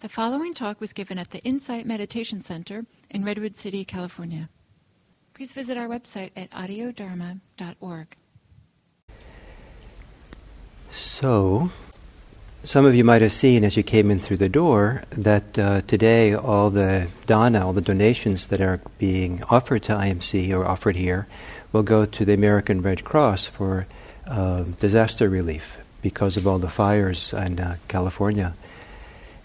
The following talk was given at the Insight Meditation Center in Redwood City, California. Please visit our website at audiodharma.org. So, some of you might have seen as you came in through the door that uh, today all the dana, all the donations that are being offered to IMC or offered here, will go to the American Red Cross for uh, disaster relief because of all the fires in uh, California.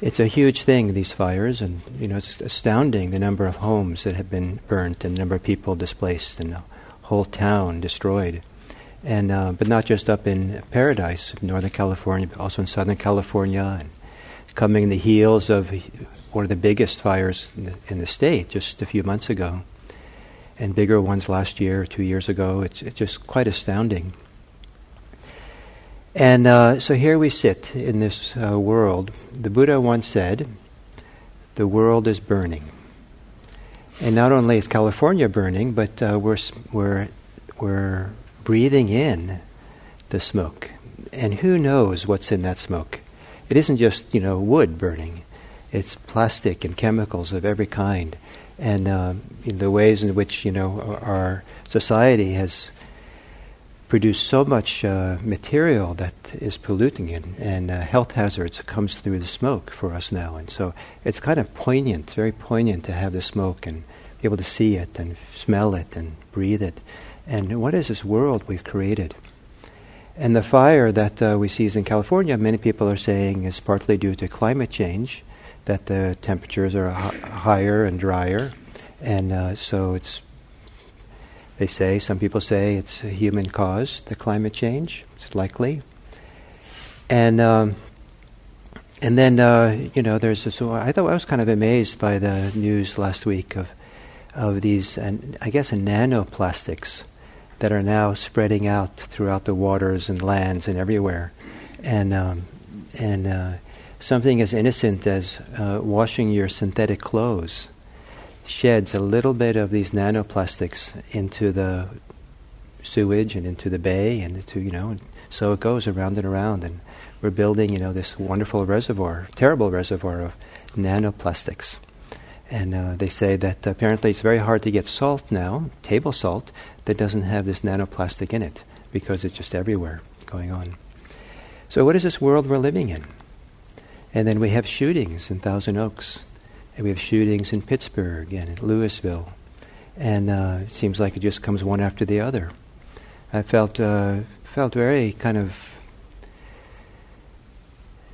It's a huge thing, these fires, and you know it's astounding the number of homes that have been burnt and the number of people displaced and a whole town destroyed. And uh, but not just up in Paradise, Northern California, but also in Southern California, and coming in the heels of one of the biggest fires in the, in the state just a few months ago, and bigger ones last year, two years ago. It's it's just quite astounding. And uh, so here we sit in this uh, world. The Buddha once said, the world is burning. And not only is California burning, but uh, we're, we're, we're breathing in the smoke. And who knows what's in that smoke? It isn't just, you know, wood burning. It's plastic and chemicals of every kind. And uh, the ways in which, you know, our society has produce so much uh, material that is polluting it, and uh, health hazards comes through the smoke for us now. And so it's kind of poignant, very poignant to have the smoke and be able to see it and smell it and breathe it. And what is this world we've created? And the fire that uh, we see is in California, many people are saying is partly due to climate change, that the temperatures are h- higher and drier, and uh, so it's they say, some people say it's a human cause, the climate change. It's likely. And um, and then uh, you know, there's this. I thought I was kind of amazed by the news last week of of these, and I guess, nanoplastics that are now spreading out throughout the waters and lands and everywhere, and um, and uh, something as innocent as uh, washing your synthetic clothes sheds a little bit of these nanoplastics into the sewage and into the bay and into you know so it goes around and around. And we're building you know this wonderful reservoir terrible reservoir of nanoplastics. And uh, they say that apparently it's very hard to get salt now table salt that doesn't have this nanoplastic in it because it's just everywhere going on. So what is this world we're living in? And then we have shootings in thousand oaks and we have shootings in Pittsburgh and in Louisville. And uh, it seems like it just comes one after the other. I felt, uh, felt very kind of,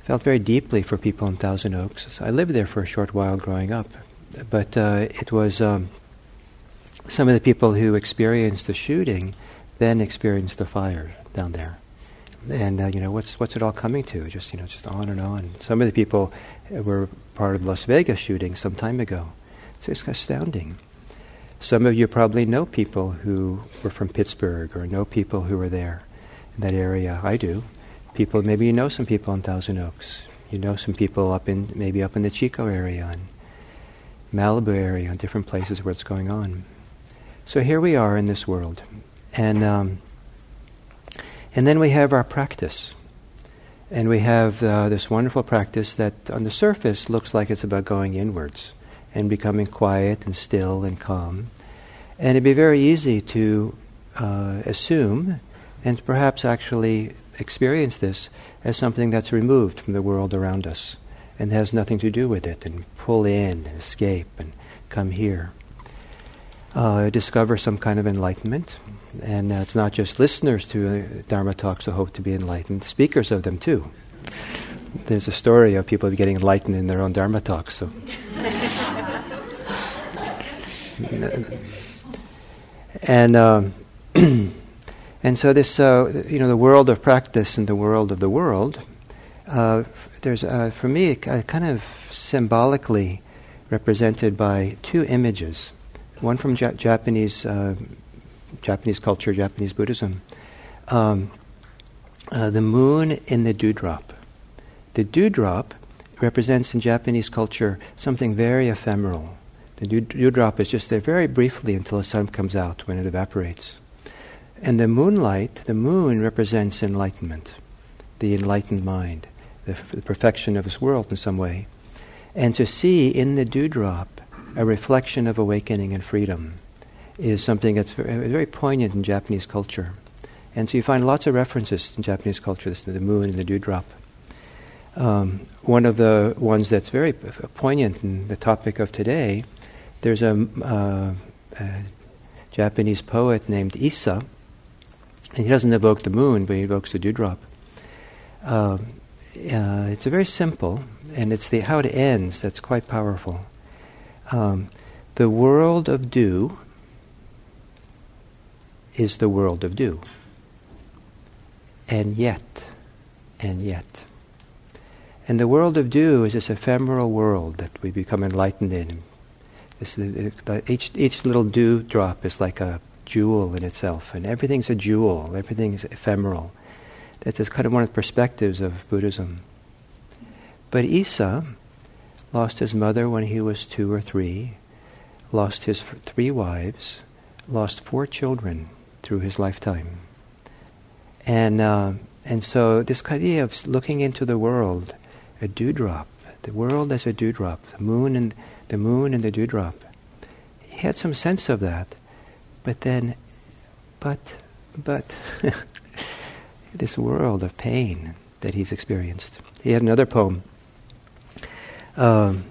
felt very deeply for people in Thousand Oaks. I lived there for a short while growing up. But uh, it was um, some of the people who experienced the shooting then experienced the fire down there and uh, you know what's what's it all coming to? Just you know, just on and on. Some of the people were part of the Las Vegas shooting some time ago. It's astounding. Some of you probably know people who were from Pittsburgh or know people who were there in that area. I do. People, maybe you know some people in Thousand Oaks. You know some people up in maybe up in the Chico area and Malibu area and different places where it's going on. So here we are in this world, and. Um, and then we have our practice. And we have uh, this wonderful practice that on the surface looks like it's about going inwards and becoming quiet and still and calm. And it'd be very easy to uh, assume and perhaps actually experience this as something that's removed from the world around us and has nothing to do with it and pull in and escape and come here. Uh, discover some kind of enlightenment and uh, it's not just listeners to uh, Dharma talks who hope to be enlightened, speakers of them too. There's a story of people getting enlightened in their own Dharma talks. So. and um, and so this, uh, you know, the world of practice and the world of the world. Uh, there's, uh, for me, kind of symbolically represented by two images. One from ja- Japanese uh, Japanese culture, Japanese Buddhism. Um, uh, the moon in the dewdrop. The dewdrop represents in Japanese culture something very ephemeral. The dew- dewdrop is just there very briefly until the sun comes out when it evaporates. And the moonlight, the moon represents enlightenment, the enlightened mind, the, f- the perfection of this world in some way. And to see in the dewdrop a reflection of awakening and freedom is something that's very, very poignant in Japanese culture. And so you find lots of references in Japanese culture to the moon and the dewdrop. Um, one of the ones that's very poignant in the topic of today, there's a, uh, a Japanese poet named Issa, and he doesn't evoke the moon, but he evokes the dewdrop. Uh, uh, it's a very simple, and it's the how it ends that's quite powerful. Um, the world of dew is the world of dew. And yet, and yet. And the world of dew is this ephemeral world that we become enlightened in. This, each, each little dew drop is like a jewel in itself, and everything's a jewel, everything's ephemeral. That's kind of one of the perspectives of Buddhism. But Issa lost his mother when he was two or three, lost his three wives, lost four children through his lifetime. And, uh, and so this idea of looking into the world, a dewdrop, the world as a dewdrop, the moon and the moon and the dewdrop. He had some sense of that, but then, but, but, this world of pain that he's experienced. He had another poem. Um,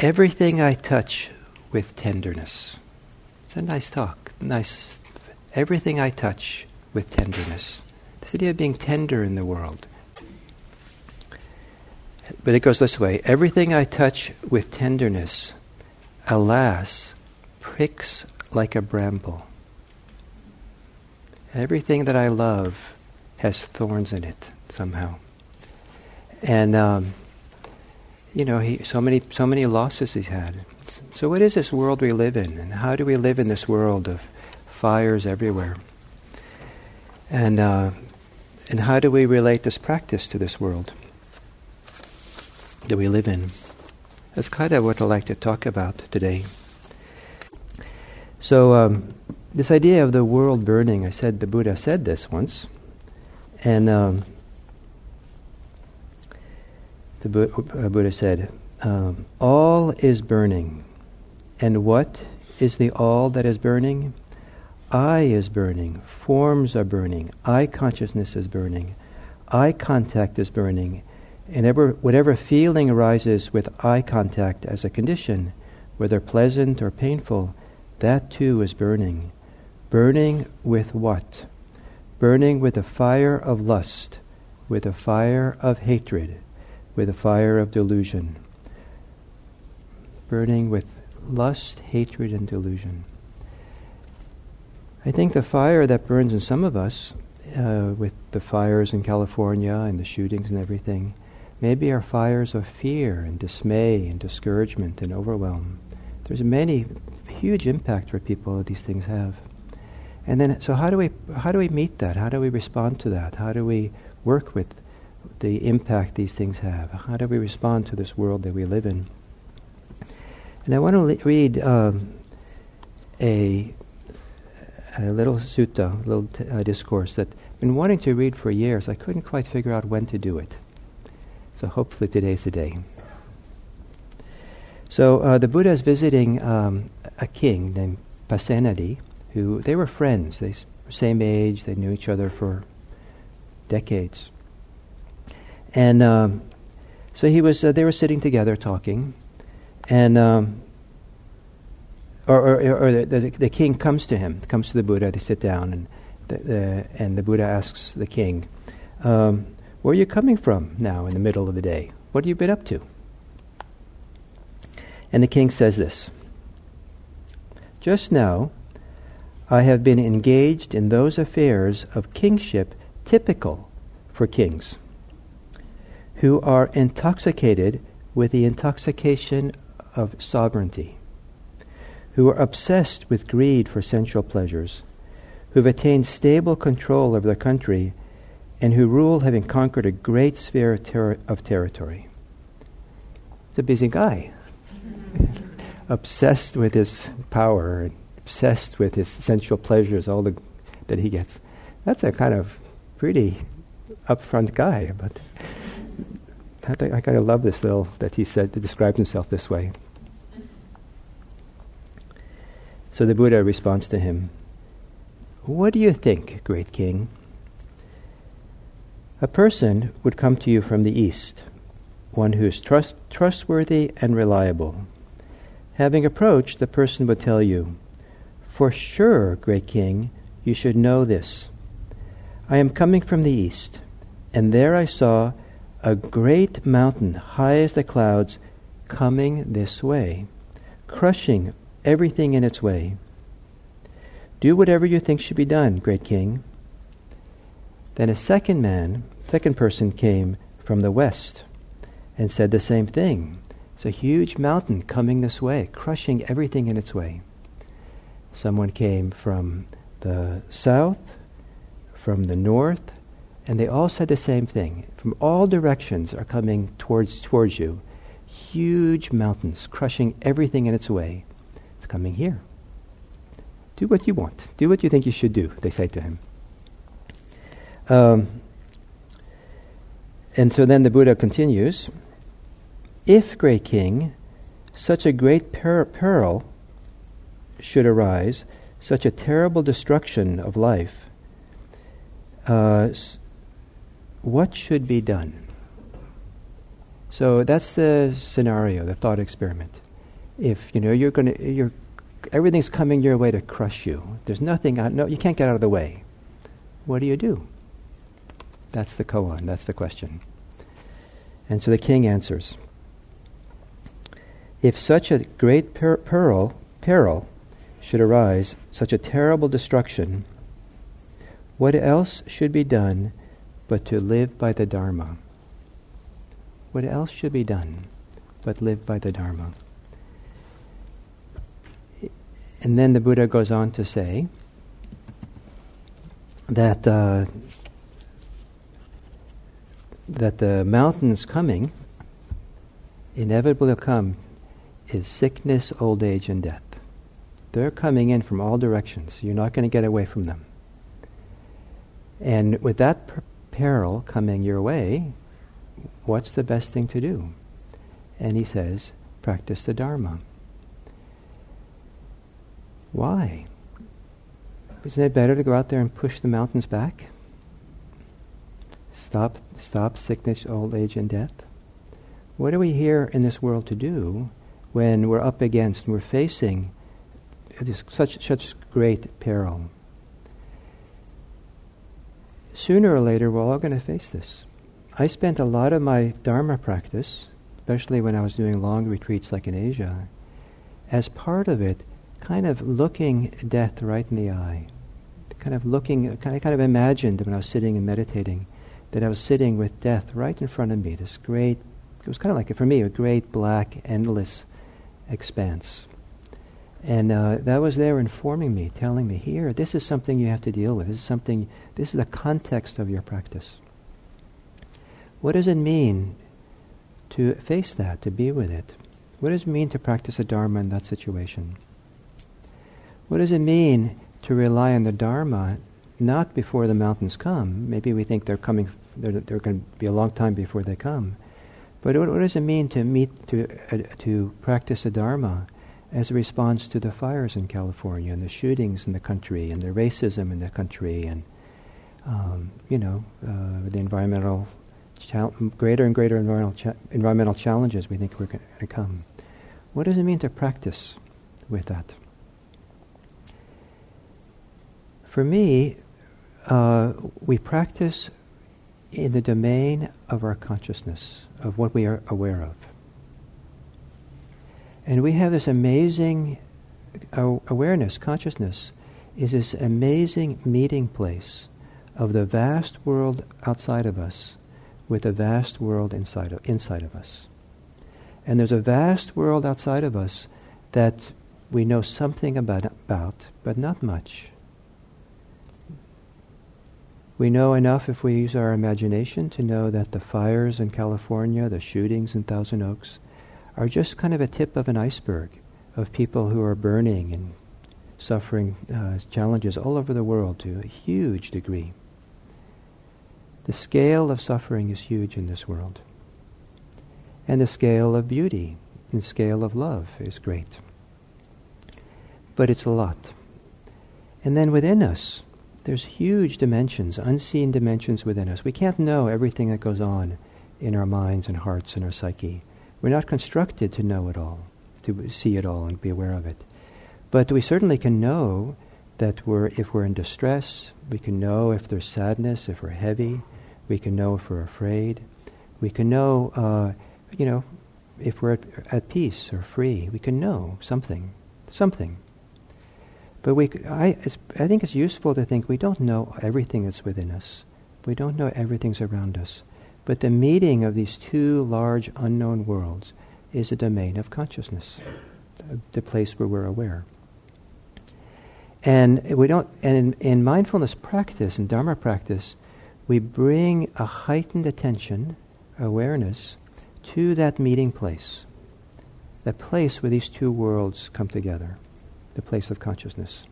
Everything I touch with tenderness. It's a nice talk. Nice. Everything I touch with tenderness. This idea of being tender in the world. But it goes this way Everything I touch with tenderness, alas, pricks like a bramble. Everything that I love has thorns in it somehow. And um, you know, he, so many so many losses he's had. So what is this world we live in, and how do we live in this world of fires everywhere? And uh, and how do we relate this practice to this world that we live in? That's kind of what I'd like to talk about today. So um, this idea of the world burning, I said the Buddha said this once, and. Um, the uh, Buddha said, um, All is burning. And what is the all that is burning? Eye is burning. Forms are burning. Eye consciousness is burning. Eye contact is burning. And ever, whatever feeling arises with eye contact as a condition, whether pleasant or painful, that too is burning. Burning with what? Burning with the fire of lust, with the fire of hatred, with a fire of delusion, burning with lust, hatred, and delusion. I think the fire that burns in some of us, uh, with the fires in California and the shootings and everything, maybe are fires of fear and dismay and discouragement and overwhelm. There's many huge impact for people that these things have. And then, so how do we how do we meet that? How do we respond to that? How do we work with the impact these things have. How do we respond to this world that we live in? And I want to read um, a, a little sutta, a little t- uh, discourse that I've been wanting to read for years. I couldn't quite figure out when to do it. So hopefully today's the day. So uh, the Buddha is visiting um, a king named Pasenadi, who they were friends. They were same age. They knew each other for decades. And um, so he was. Uh, they were sitting together talking, and um, or, or, or the, the, the, king comes to him, comes to the Buddha. They sit down, and the, the and the Buddha asks the king, um, "Where are you coming from now in the middle of the day? What have you been up to?" And the king says this. Just now, I have been engaged in those affairs of kingship typical for kings who are intoxicated with the intoxication of sovereignty, who are obsessed with greed for sensual pleasures, who have attained stable control over their country, and who rule having conquered a great sphere of, ter- of territory. It's a busy guy, obsessed with his power, obsessed with his sensual pleasures, all the, that he gets. That's a kind of pretty upfront guy, but I, I of love this little that he said that describes himself this way. So the Buddha responds to him, What do you think, great king? A person would come to you from the east, one who is trust, trustworthy and reliable. Having approached, the person would tell you, For sure, great king, you should know this. I am coming from the east, and there I saw a great mountain, high as the clouds, coming this way, crushing everything in its way. Do whatever you think should be done, great king. Then a second man, second person came from the west and said the same thing. It's a huge mountain coming this way, crushing everything in its way. Someone came from the south, from the north, and they all said the same thing. From all directions are coming towards towards you. Huge mountains crushing everything in its way. It's coming here. Do what you want. Do what you think you should do, they say to him. Um, and so then the Buddha continues If, great king, such a great per- peril should arise, such a terrible destruction of life, uh, what should be done? So that's the scenario, the thought experiment. If you know you're going to, you're everything's coming your way to crush you. There's nothing, out, no, you can't get out of the way. What do you do? That's the koan, that's the question. And so the king answers If such a great per- peril, peril should arise, such a terrible destruction, what else should be done but to live by the Dharma? What else should be done but live by the Dharma? And then the Buddha goes on to say that uh, that the mountains coming, inevitably come, is sickness, old age, and death. They're coming in from all directions. You're not going to get away from them. And with that per- peril coming your way, what's the best thing to do? And he says, practice the Dharma. Why? Isn't it better to go out there and push the mountains back? Stop, stop sickness, old age, and death? What are we here in this world to do when we're up against and we're facing this, such, such great peril? Sooner or later, we're all going to face this. I spent a lot of my Dharma practice, especially when I was doing long retreats like in Asia, as part of it, kind of looking death right in the eye. Kind of looking, kind of, kind of imagined when I was sitting and meditating that I was sitting with death right in front of me, this great, it was kind of like, for me, a great black, endless expanse. And uh, that was there informing me, telling me, here, this is something you have to deal with. This is something, this is the context of your practice. What does it mean to face that, to be with it? What does it mean to practice a Dharma in that situation? What does it mean to rely on the Dharma not before the mountains come? Maybe we think they're coming, they're, they're going to be a long time before they come. But what, what does it mean to meet, to, uh, to practice a Dharma as a response to the fires in California and the shootings in the country and the racism in the country and, um, you know, uh, the environmental, chal- greater and greater environmental, cha- environmental challenges we think we're going to come? What does it mean to practice with that? For me, uh, we practice in the domain of our consciousness, of what we are aware of. And we have this amazing awareness, consciousness, is this amazing meeting place of the vast world outside of us with the vast world inside of, inside of us. And there's a vast world outside of us that we know something about, about but not much. We know enough if we use our imagination to know that the fires in California, the shootings in Thousand Oaks, are just kind of a tip of an iceberg of people who are burning and suffering uh, challenges all over the world to a huge degree. The scale of suffering is huge in this world. And the scale of beauty and scale of love is great. But it's a lot. And then within us, there's huge dimensions, unseen dimensions within us. We can't know everything that goes on in our minds and hearts and our psyche. We're not constructed to know it all, to see it all and be aware of it. But we certainly can know that we're, if we're in distress, we can know if there's sadness, if we're heavy, we can know if we're afraid, we can know, uh, you know, if we're at, at, peace or free. We can know something, something. But we, I, I think it's useful to think we don't know everything that's within us. We don't know everything's around us. But the meeting of these two large unknown worlds is a domain of consciousness, uh, the place where we're aware. And we don't. And in, in mindfulness practice and Dharma practice, we bring a heightened attention, awareness, to that meeting place, that place where these two worlds come together, the place of consciousness.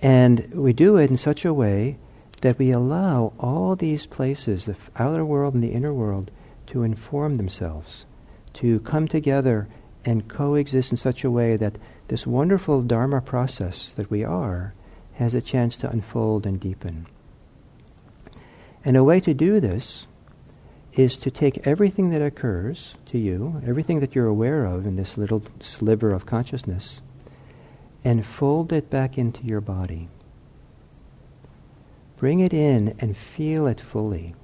And we do it in such a way that we allow all these places, the outer world and the inner world, to inform themselves, to come together and coexist in such a way that this wonderful Dharma process that we are has a chance to unfold and deepen. And a way to do this is to take everything that occurs to you, everything that you're aware of in this little sliver of consciousness, and fold it back into your body. Bring it in and feel it fully.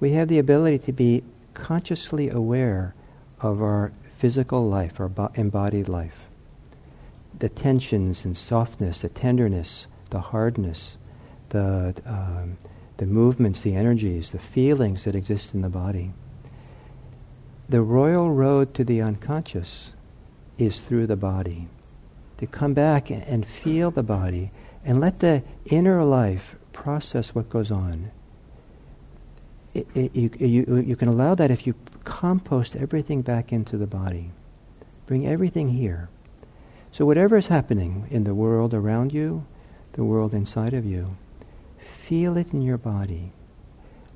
We have the ability to be consciously aware of our physical life, our bo- embodied life the tensions and softness, the tenderness, the hardness, the, um, the movements, the energies, the feelings that exist in the body. The royal road to the unconscious is through the body. To come back and feel the body and let the inner life process what goes on. It, it, you, you, you can allow that if you compost everything back into the body. Bring everything here. So, whatever is happening in the world around you, the world inside of you, feel it in your body.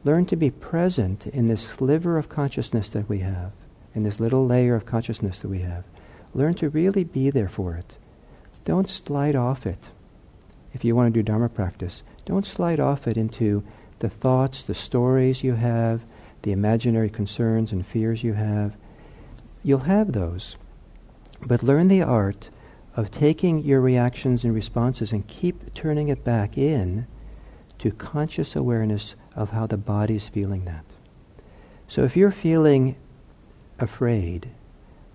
Learn to be present in this sliver of consciousness that we have, in this little layer of consciousness that we have. Learn to really be there for it. Don't slide off it. If you want to do Dharma practice, don't slide off it into the thoughts, the stories you have, the imaginary concerns and fears you have. You'll have those. But learn the art of taking your reactions and responses and keep turning it back in to conscious awareness of how the body's feeling that. So if you're feeling afraid,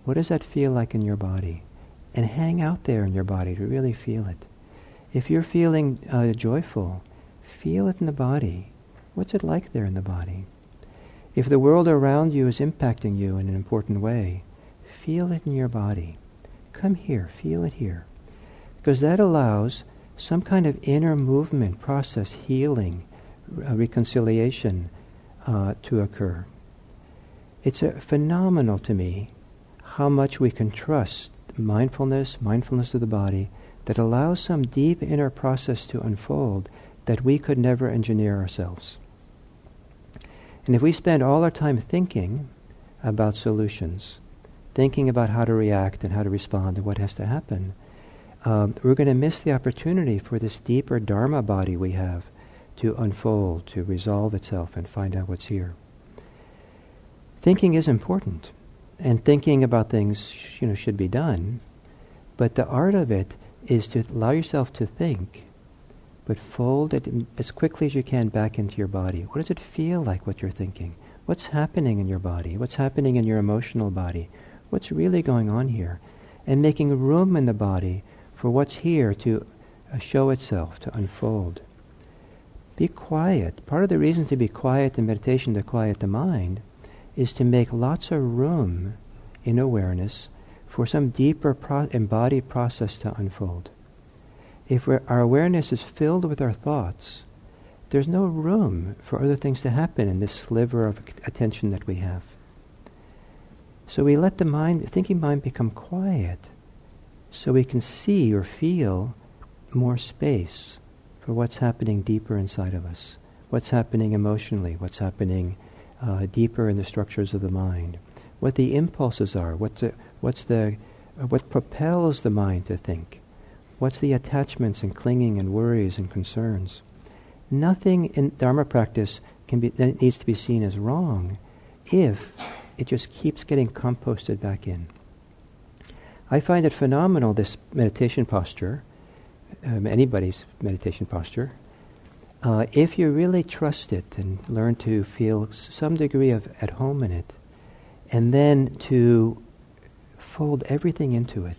what does that feel like in your body? And hang out there in your body to really feel it. If you're feeling uh, joyful, feel it in the body. What's it like there in the body? If the world around you is impacting you in an important way, feel it in your body. Come here, feel it here. Because that allows some kind of inner movement, process, healing, uh, reconciliation uh, to occur. It's phenomenal to me how much we can trust mindfulness, mindfulness of the body, that allows some deep inner process to unfold that we could never engineer ourselves. And if we spend all our time thinking about solutions, thinking about how to react and how to respond and what has to happen, um, we're going to miss the opportunity for this deeper Dharma body we have to unfold, to resolve itself and find out what's here. Thinking is important, and thinking about things you know should be done, but the art of it is to allow yourself to think, but fold it as quickly as you can back into your body. What does it feel like what you're thinking? What's happening in your body? What's happening in your emotional body? what's really going on here, and making room in the body for what's here to uh, show itself, to unfold. Be quiet. Part of the reason to be quiet in meditation, to quiet the mind, is to make lots of room in awareness for some deeper pro- embodied process to unfold. If our awareness is filled with our thoughts, there's no room for other things to happen in this sliver of attention that we have. So we let the mind, thinking mind become quiet so we can see or feel more space for what's happening deeper inside of us, what's happening emotionally, what's happening uh, deeper in the structures of the mind, what the impulses are, what the, what's the, uh, what propels the mind to think, what's the attachments and clinging and worries and concerns. Nothing in Dharma practice can be, needs to be seen as wrong if it just keeps getting composted back in. I find it phenomenal, this meditation posture, um, anybody's meditation posture, uh, if you really trust it and learn to feel some degree of at home in it, and then to fold everything into it,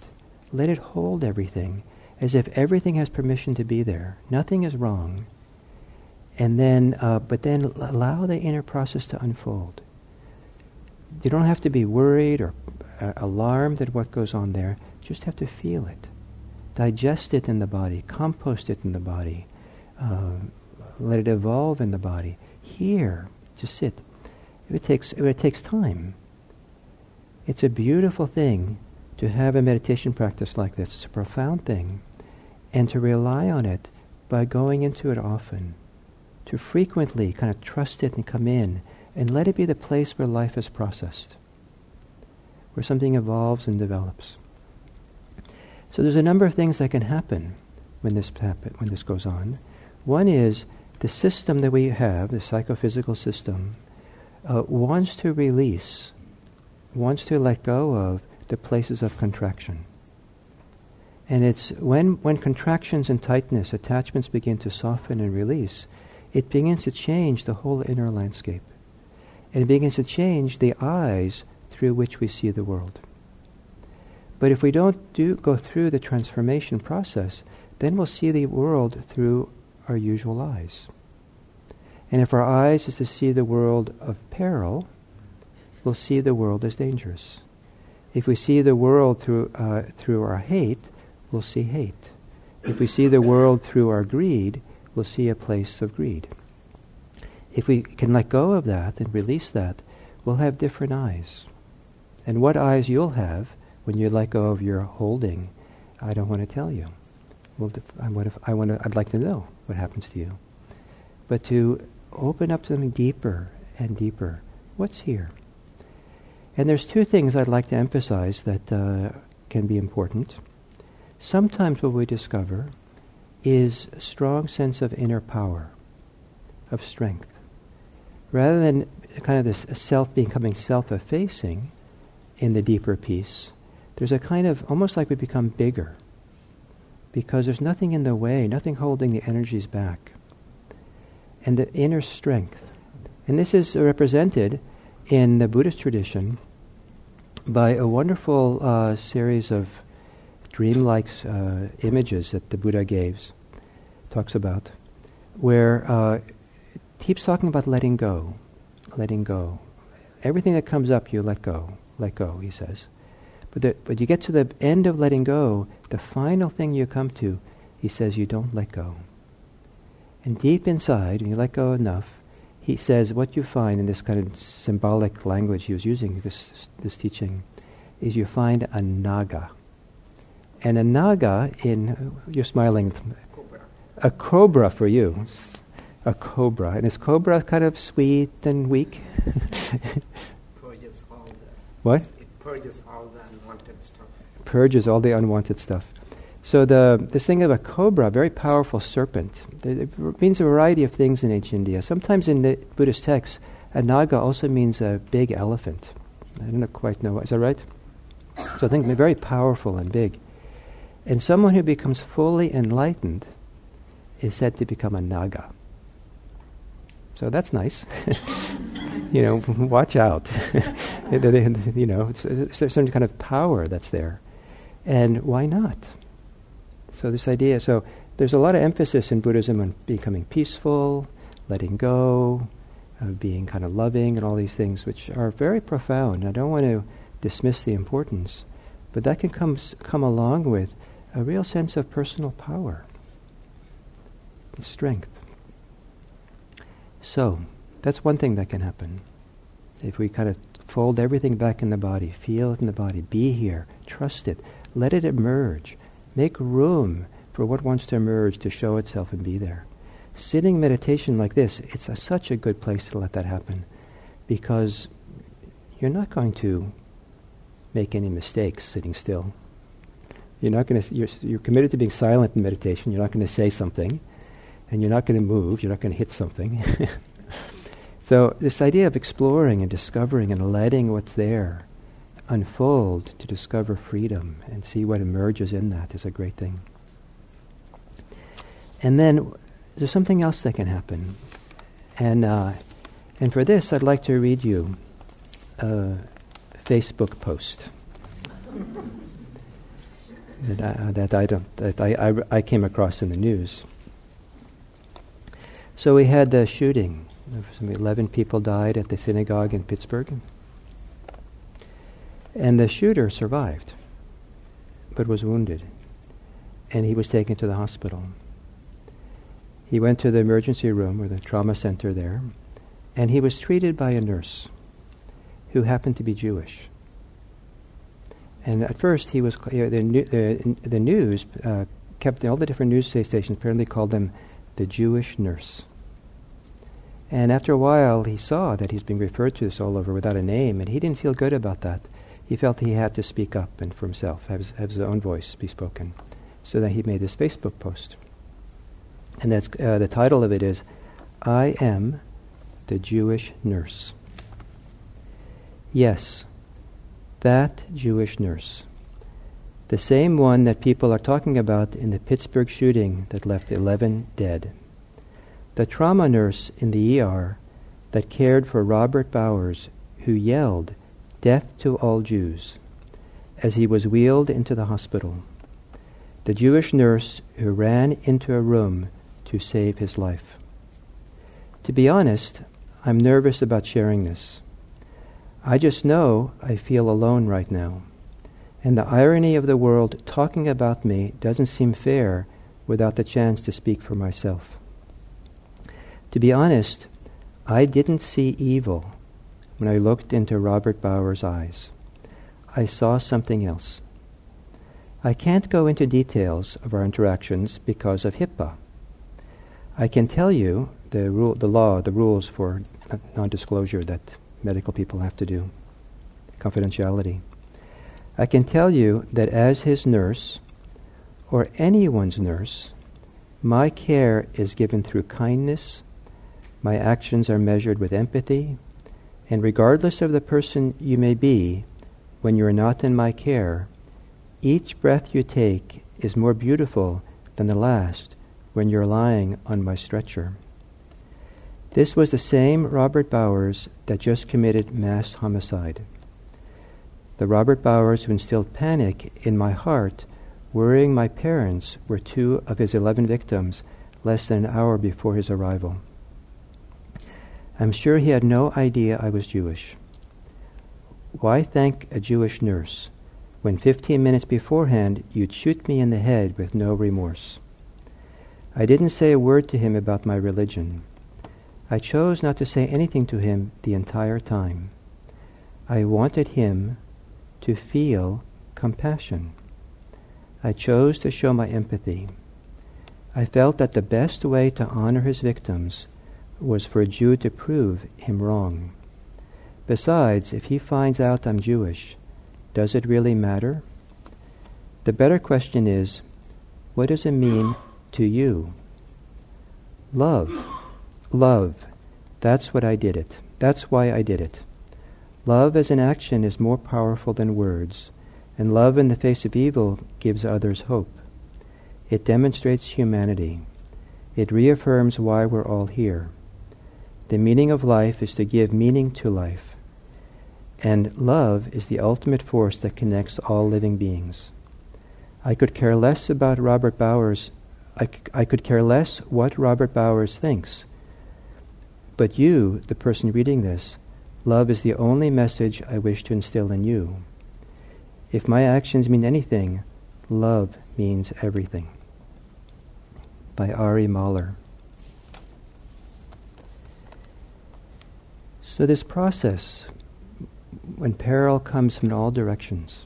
let it hold everything as if everything has permission to be there. Nothing is wrong. And then, uh, but then allow the inner process to unfold. You don't have to be worried or uh, alarmed at what goes on there. Just have to feel it, digest it in the body, compost it in the body, uh, let it evolve in the body. Here, just sit. It takes it takes time. It's a beautiful thing to have a meditation practice like this. It's a profound thing, and to rely on it by going into it often, to frequently kind of trust it and come in, and let it be the place where life is processed, where something evolves and develops. So there's a number of things that can happen when this happen, when this goes on. One is the system that we have, the psychophysical system, uh, wants to release, wants to let go of the places of contraction. And it's when, when contractions and tightness, attachments begin to soften and release, it begins to change the whole inner landscape. And it begins to change the eyes through which we see the world. But if we don't do, go through the transformation process, then we'll see the world through our usual eyes. And if our eyes is to see the world of peril, we'll see the world as dangerous. If we see the world through, uh, through our hate, we'll see hate. If we see the world through our greed, we'll see a place of greed. If we can let go of that and release that, we'll have different eyes. And what eyes you'll have when you let go of your holding, I don't want to tell you. Well, I want to, I want to, I'd like to know what happens to you. But to open up to something deeper and deeper, what's here? And there's two things I'd like to emphasize that uh, can be important. Sometimes what we discover is a strong sense of inner power, of strength. Rather than kind of this self becoming self-effacing in the deeper peace, there's a kind of almost like we become bigger because there's nothing in the way, nothing holding the energies back. And the inner strength. And this is represented in the Buddhist tradition by a wonderful uh, series of dreamlike uh, images that the Buddha gave, talks about, where uh, keeps talking about letting go, letting go. Everything that comes up, you let go, let go, he says. But, the, but you get to the end of letting go, the final thing you come to, he says you don't let go. And deep inside, when you let go enough, he says what you find in this kind of symbolic language he was using, this, this teaching, is you find a naga. And a naga in, you're smiling, cobra. a cobra for you. A cobra. And is cobra kind of sweet and weak? what? purges all the unwanted stuff. Purges all the unwanted stuff. So the this thing of a cobra, very powerful serpent, it means a variety of things in ancient India. Sometimes in the Buddhist texts, a naga also means a big elephant. I don't quite know. Is that right? So I think very powerful and big. And someone who becomes fully enlightened is said to become a naga. So that's nice. you know, watch out. you know, there's some kind of power that's there. And why not? So this idea, so there's a lot of emphasis in Buddhism on becoming peaceful, letting go, uh, being kind of loving, and all these things, which are very profound. I don't want to dismiss the importance, but that can come come along with a real sense of personal power, strength. So, that's one thing that can happen. If we kind of fold everything back in the body, feel it in the body, be here, trust it, let it emerge, make room for what wants to emerge to show itself and be there. Sitting meditation like this, it's a, such a good place to let that happen because you're not going to make any mistakes sitting still. You're not going to. You're, you're committed to being silent in meditation. You're not going to say something, and you're not going to move. You're not going to hit something. so this idea of exploring and discovering and letting what's there unfold to discover freedom and see what emerges in that is a great thing. And then there's something else that can happen, and uh, and for this I'd like to read you a Facebook post that I, that I, don't, that I, I, I came across in the news. So we had the shooting. Some 11 people died at the synagogue in Pittsburgh. And the shooter survived, but was wounded. And he was taken to the hospital. He went to the emergency room or the trauma center there, and he was treated by a nurse who happened to be Jewish. And at first, he was you know, the, the, the news uh, kept all the different news stations apparently called him the Jewish nurse. And after a while, he saw that he's being referred to this all over without a name, and he didn't feel good about that. He felt he had to speak up and for himself, have his, have his own voice be spoken. So then he made this Facebook post. And that's, uh, the title of it is, I am the Jewish nurse. Yes, that Jewish nurse. The same one that people are talking about in the Pittsburgh shooting that left 11 dead. The trauma nurse in the ER that cared for Robert Bowers, who yelled, Death to all Jews, as he was wheeled into the hospital. The Jewish nurse who ran into a room to save his life. To be honest, I'm nervous about sharing this. I just know I feel alone right now. And the irony of the world talking about me doesn't seem fair without the chance to speak for myself. To be honest, I didn't see evil when I looked into Robert Bowers' eyes. I saw something else. I can't go into details of our interactions because of HIPAA. I can tell you the, rule, the law, the rules for non-disclosure that medical people have to do. Confidentiality. I can tell you that as his nurse, or anyone's nurse, my care is given through kindness, my actions are measured with empathy, and regardless of the person you may be, when you are not in my care, each breath you take is more beautiful than the last when you're lying on my stretcher. This was the same Robert Bowers that just committed mass homicide. The Robert Bowers who instilled panic in my heart, worrying my parents, were two of his 11 victims less than an hour before his arrival. I'm sure he had no idea I was Jewish. Why thank a Jewish nurse when 15 minutes beforehand you'd shoot me in the head with no remorse? I didn't say a word to him about my religion. I chose not to say anything to him the entire time. I wanted him to feel compassion. I chose to show my empathy. I felt that the best way to honor his victims was for a Jew to prove him wrong. Besides, if he finds out I'm Jewish, does it really matter? The better question is, what does it mean to you? Love Love. That's what I did it. That's why I did it. Love as an action is more powerful than words, and love in the face of evil gives others hope. It demonstrates humanity. It reaffirms why we're all here. The meaning of life is to give meaning to life. And love is the ultimate force that connects all living beings. I could care less about Robert Bowers. I, c- I could care less what Robert Bowers thinks but you, the person reading this, love is the only message I wish to instill in you. If my actions mean anything, love means everything. By Ari Mahler. So, this process, when peril comes from all directions,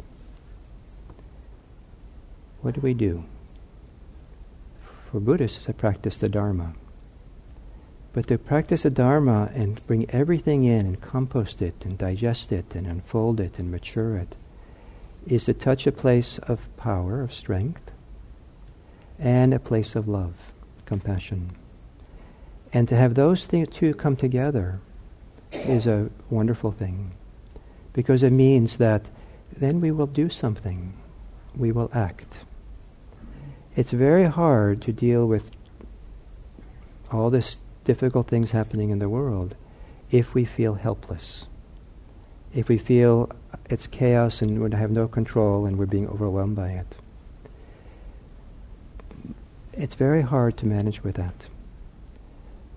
what do we do? For Buddhists, to practice the Dharma. But to practice the Dharma and bring everything in and compost it and digest it and unfold it and mature it is to touch a place of power, of strength, and a place of love, compassion. And to have those th- two come together is a wonderful thing because it means that then we will do something, we will act. It's very hard to deal with all this difficult things happening in the world if we feel helpless. If we feel it's chaos and we have no control and we're being overwhelmed by it. It's very hard to manage with that.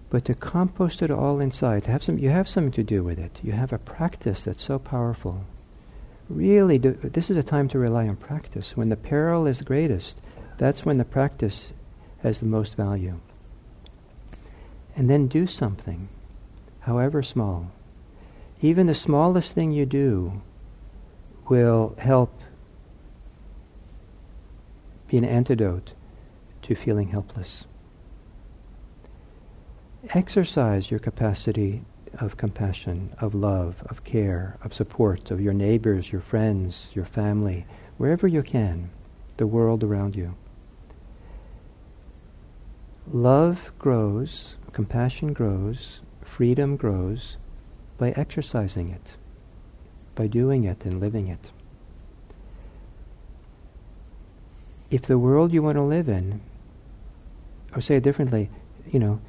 But to compost it all inside, have some, you have something to do with it. You have a practice that's so powerful. Really, do, this is a time to rely on practice. When the peril is greatest, that's when the practice has the most value. And then do something, however small. Even the smallest thing you do will help be an antidote to feeling helpless. Exercise your capacity of compassion, of love, of care, of support of your neighbors, your friends, your family, wherever you can, the world around you. Love grows, compassion grows, freedom grows by exercising it by doing it and living it. If the world you want to live in, or say it differently, you know,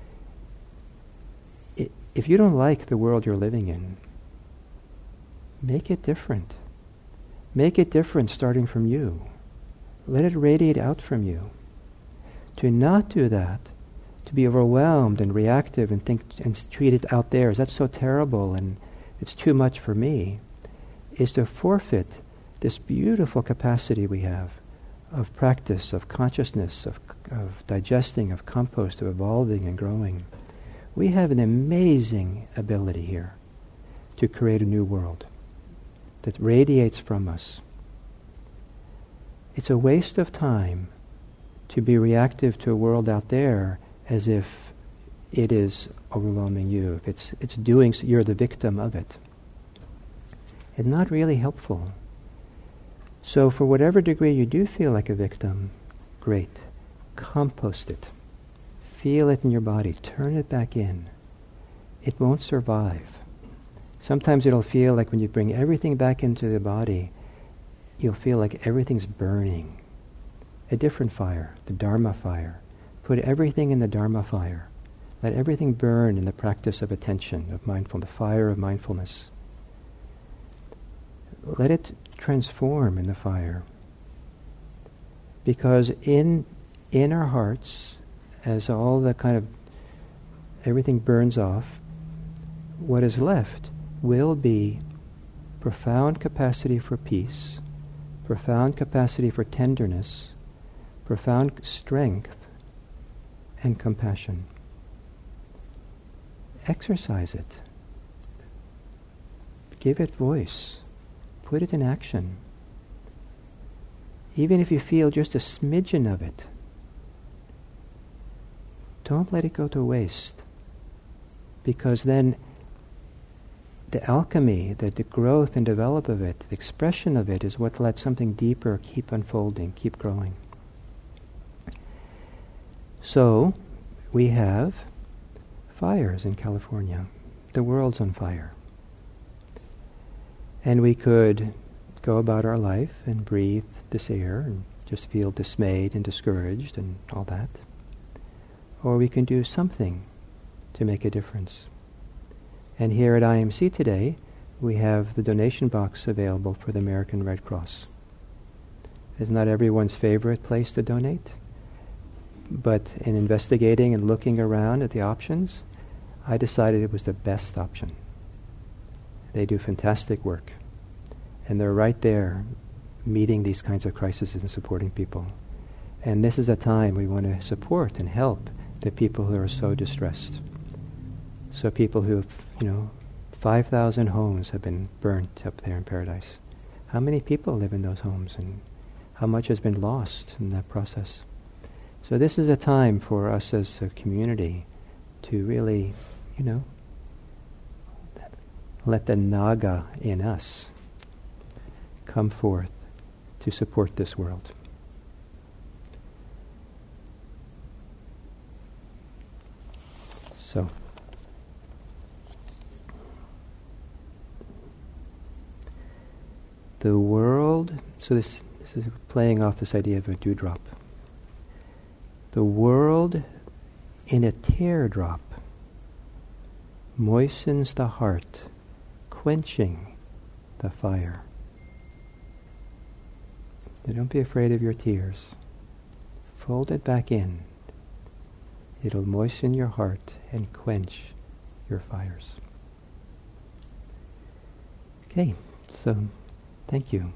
if you don't like the world you're living in, make it different. Make it different starting from you. Let it radiate out from you. To not do that, to be overwhelmed and reactive and think and treat it out there as that's so terrible and it's too much for me is to forfeit this beautiful capacity we have of practice, of consciousness, of, of digesting, of compost, of evolving and growing. We have an amazing ability here to create a new world that radiates from us. It's a waste of time to be reactive to a world out there as if it is overwhelming you. If it's, it's doing, you're the victim of it and not really helpful. So, for whatever degree you do feel like a victim, great. Compost it. Feel it in your body. Turn it back in. It won't survive. Sometimes it'll feel like when you bring everything back into the body, you'll feel like everything's burning. A different fire, the Dharma fire. Put everything in the Dharma fire. Let everything burn in the practice of attention, of mindfulness, the fire of mindfulness let it transform in the fire. Because in in our hearts, Uh, as all the kind of everything burns off, what is left will be profound capacity for peace, profound capacity for tenderness, profound strength, and compassion. Exercise it. Give it voice. Put it in action. Even if you feel just a smidgen of it, don't let it go to waste. Because then the alchemy, the, the growth and develop of it, the expression of it is what lets something deeper keep unfolding, keep growing. So, we have fires in California. The world's on fire. And we could go about our life and breathe this air and just feel dismayed and discouraged and all that. Or we can do something to make a difference. And here at IMC today, we have the donation box available for the American Red Cross. It's not everyone's favorite place to donate, but in investigating and looking around at the options, I decided it was the best option. They do fantastic work. And they're right there meeting these kinds of crises and supporting people. And this is a time we want to support and help the people who are so distressed. So people who have, you know, 5,000 homes have been burnt up there in paradise. How many people live in those homes and how much has been lost in that process? So this is a time for us as a community to really, you know, let the naga in us come forth to support this world. So, the world, so this, this is playing off this idea of a dewdrop. The world in a teardrop moistens the heart, quenching the fire. So don't be afraid of your tears. Fold it back in. It'll moisten your heart and quench your fires. Okay, so thank you.